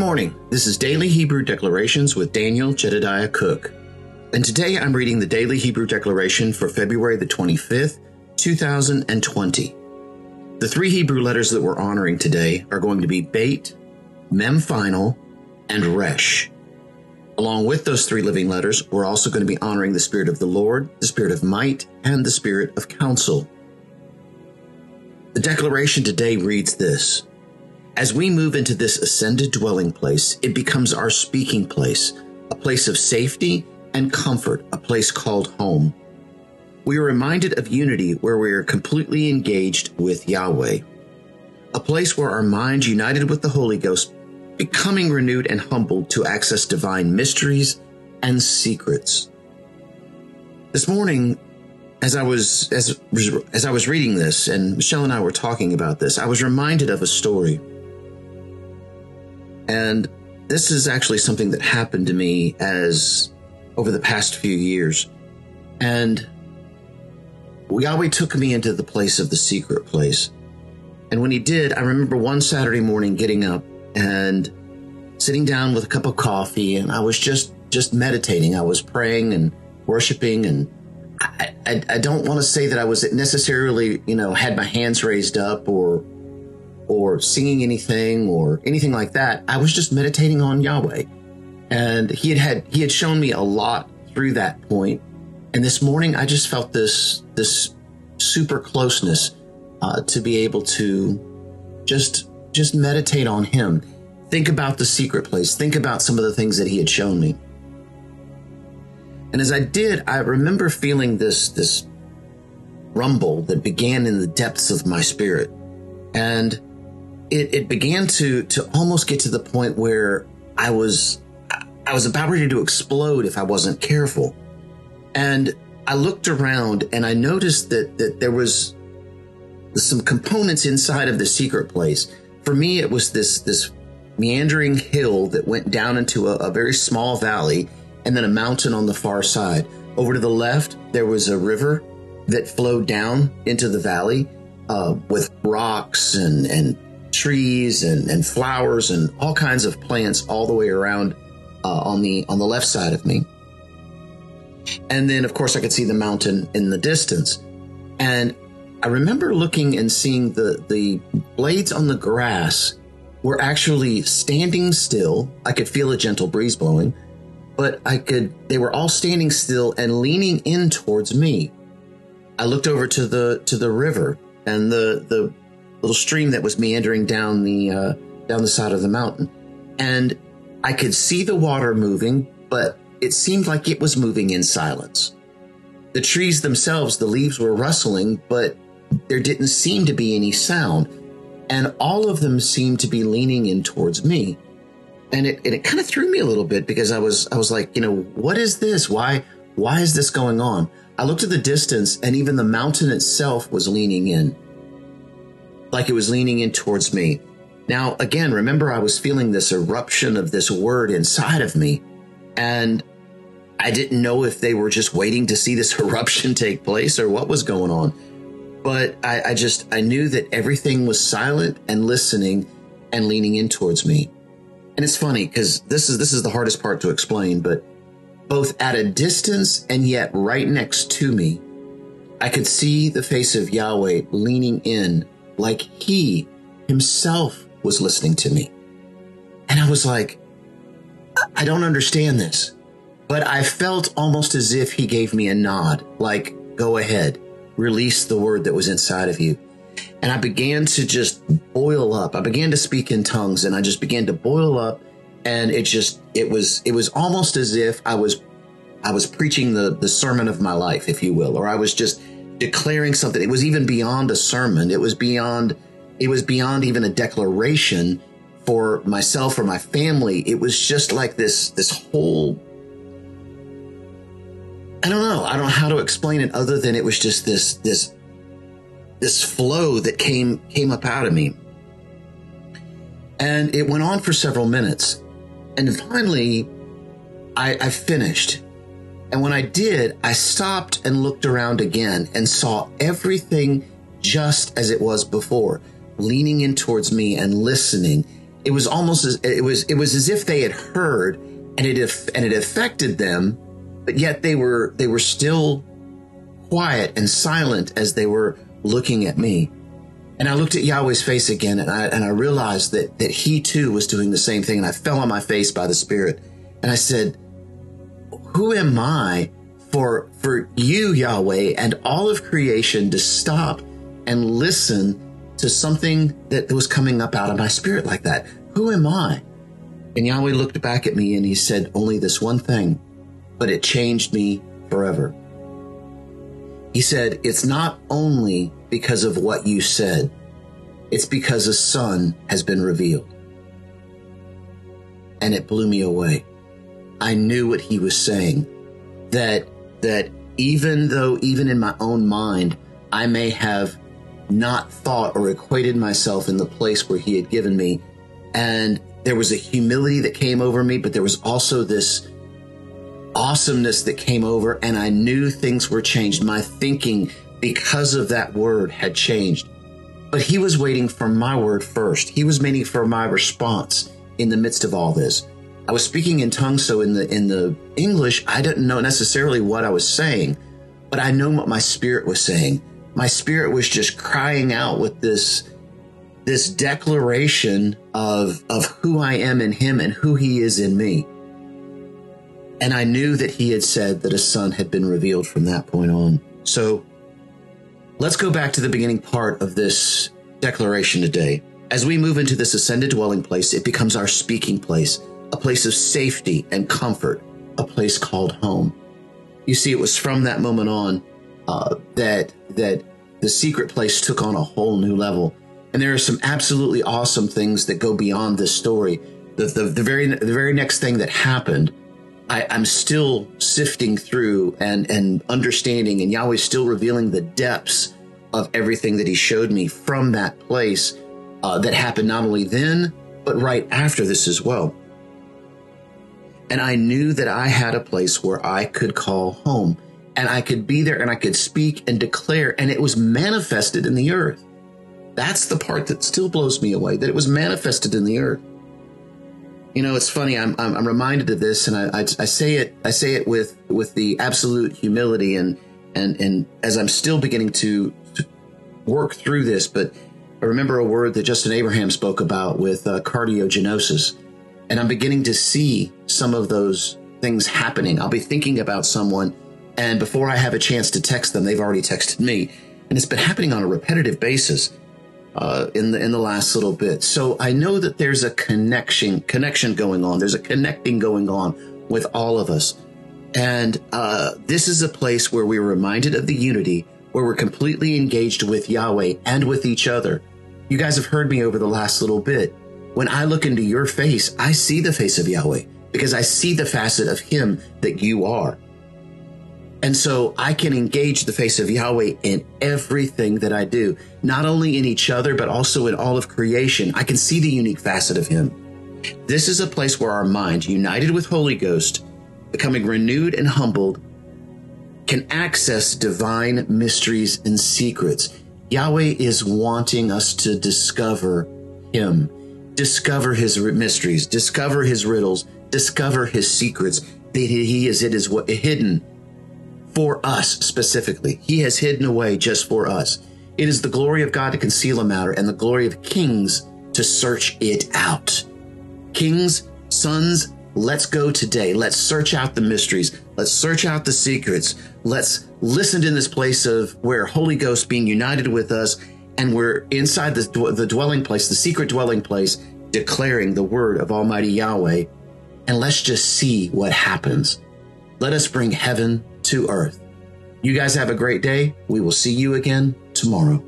morning. This is Daily Hebrew Declarations with Daniel Jedediah Cook. And today I'm reading the Daily Hebrew Declaration for February the 25th, 2020. The three Hebrew letters that we're honoring today are going to be Beit, Mem final, and Resh. Along with those three living letters, we're also going to be honoring the Spirit of the Lord, the Spirit of might, and the Spirit of counsel. The declaration today reads this As we move into this ascended dwelling place, it becomes our speaking place, a place of safety and comfort, a place called home. We are reminded of unity where we are completely engaged with Yahweh, a place where our minds united with the Holy Ghost becoming renewed and humbled to access divine mysteries and secrets. This morning, as I was as as I was reading this, and Michelle and I were talking about this, I was reminded of a story. And this is actually something that happened to me as over the past few years. And Yahweh took me into the place of the secret place. And when he did, I remember one Saturday morning getting up and sitting down with a cup of coffee and I was just just meditating. I was praying and worshiping and I, I, I don't want to say that I was necessarily, you know, had my hands raised up or or singing anything or anything like that. I was just meditating on Yahweh. And he had had he had shown me a lot through that point. And this morning I just felt this this super closeness uh, to be able to just just meditate on him Think about the secret place. Think about some of the things that he had shown me. And as I did, I remember feeling this, this rumble that began in the depths of my spirit. And it, it began to, to almost get to the point where I was, I was about ready to explode if I wasn't careful. And I looked around and I noticed that, that there was some components inside of the secret place. For me, it was this, this meandering hill that went down into a, a very small valley and then a mountain on the far side. Over to the left, there was a river that flowed down into the valley uh, with rocks and, and trees and, and flowers and all kinds of plants all the way around uh, on the on the left side of me. And then, of course, I could see the mountain in the distance. And I remember looking and seeing the the blades on the grass were actually standing still. I could feel a gentle breeze blowing, but I could, they were all standing still and leaning in towards me. I looked over to the, to the river and the, the little stream that was meandering down the, uh, down the side of the mountain. And I could see the water moving, but it seemed like it was moving in silence. The trees themselves, the leaves were rustling, but there didn't seem to be any sound and all of them seemed to be leaning in towards me. And it, and it kind of threw me a little bit because I was, I was like, you know, what is this? Why, why is this going on? I looked at the distance and even the mountain itself was leaning in, like it was leaning in towards me. Now, again, remember I was feeling this eruption of this word inside of me and I didn't know if they were just waiting to see this eruption take place or what was going on but I, I just I knew that everything was silent and listening and leaning in towards me. And it's funny because this is this is the hardest part to explain, but both at a distance and yet right next to me, I could see the face of Yahweh leaning in like he himself was listening to me. And I was like, I don't understand this. But I felt almost as if he gave me a nod, like, go ahead release the word that was inside of you. And I began to just boil up. I began to speak in tongues and I just began to boil up. And it just, it was, it was almost as if I was, I was preaching the, the sermon of my life, if you will, or I was just declaring something. It was even beyond a sermon. It was beyond, it was beyond even a declaration for myself or my family. It was just like this, this whole I don't know. I don't know how to explain it other than it was just this this this flow that came came up out of me. And it went on for several minutes. And finally I, I finished. And when I did, I stopped and looked around again and saw everything just as it was before, leaning in towards me and listening it was almost as it was it was as if they had heard and it and it affected them, but yet they were they were still quiet and silent as they were looking at me. And I looked at Yahweh's face again and I, and I realized that, that he too was doing the same thing. And I fell on my face by the Spirit. And I said, Who am I for, for you, Yahweh, and all of creation to stop and listen to something that was coming up out of my spirit like that? Who am I? And Yahweh looked back at me and he said, Only this one thing, but it changed me forever. He said, It's not only because of what you said, it's because a son has been revealed. And it blew me away. I knew what he was saying. That, that even though, even in my own mind, I may have not thought or equated myself in the place where he had given me. And there was a humility that came over me, but there was also this awesomeness that came over and I knew things were changed. My thinking because of that word had changed. But he was waiting for my word first. He was waiting for my response in the midst of all this. I was speaking in tongues, so in the in the English, I didn't know necessarily what I was saying, but I know what my spirit was saying. My spirit was just crying out with this this declaration of of who I am in him and who he is in me. And I knew that he had said that a son had been revealed from that point on. So let's go back to the beginning part of this declaration today. As we move into this ascended dwelling place, it becomes our speaking place, a place of safety and comfort, a place called home. You see, it was from that moment on uh, that that the secret place took on a whole new level. And there are some absolutely awesome things that go beyond this story. The, the, the very the very next thing that happened I, am still sifting through and, and understanding, and Yahweh's still revealing the depths of everything that He showed me from that place uh, that happened not only then, but right after this as well. And I knew that I had a place where I could call home, and I could be there and I could speak and declare, and it was manifested in the earth. That's the part that still blows me away that it was manifested in the earth. You know, it's funny. I'm, I'm, I'm reminded of this, and I, I, I, say it. I say it with with the absolute humility, and and and as I'm still beginning to, to work through this. But I remember a word that Justin Abraham spoke about with uh, cardiogenosis, and I'm beginning to see some of those things happening. I'll be thinking about someone, and before I have a chance to text them, they've already texted me, and it's been happening on a repetitive basis uh, in the in the last little bit. So I know that there's a connection connection going on. There's a connecting going on with all of us, and uh, this is a place where we're reminded of the unity, where we're completely engaged with Yahweh and with each other. You guys have heard me over the last little bit. When I look into your face, I see the face of Yahweh because I see the facet of Him that you are. And so I can engage the face of Yahweh in everything that I do, not only in each other, but also in all of creation. I can see the unique facet of Him. This is a place where our mind, united with Holy Ghost, becoming renewed and humbled, can access divine mysteries and secrets. Yahweh is wanting us to discover Him, discover His mysteries, discover His riddles, discover His secrets. He is it is what hidden for us specifically. He has hidden away just for us. It is the glory of God to conceal a matter and the glory of kings to search it out. Kings, sons, let's go today. Let's search out the mysteries. Let's search out the secrets. Let's listen in this place of where Holy Ghost being united with us and we're inside the, the dwelling place, the secret dwelling place, declaring the word of Almighty Yahweh. And let's just see what happens. Let us bring heaven to earth. You guys have a great day. We will see you again tomorrow.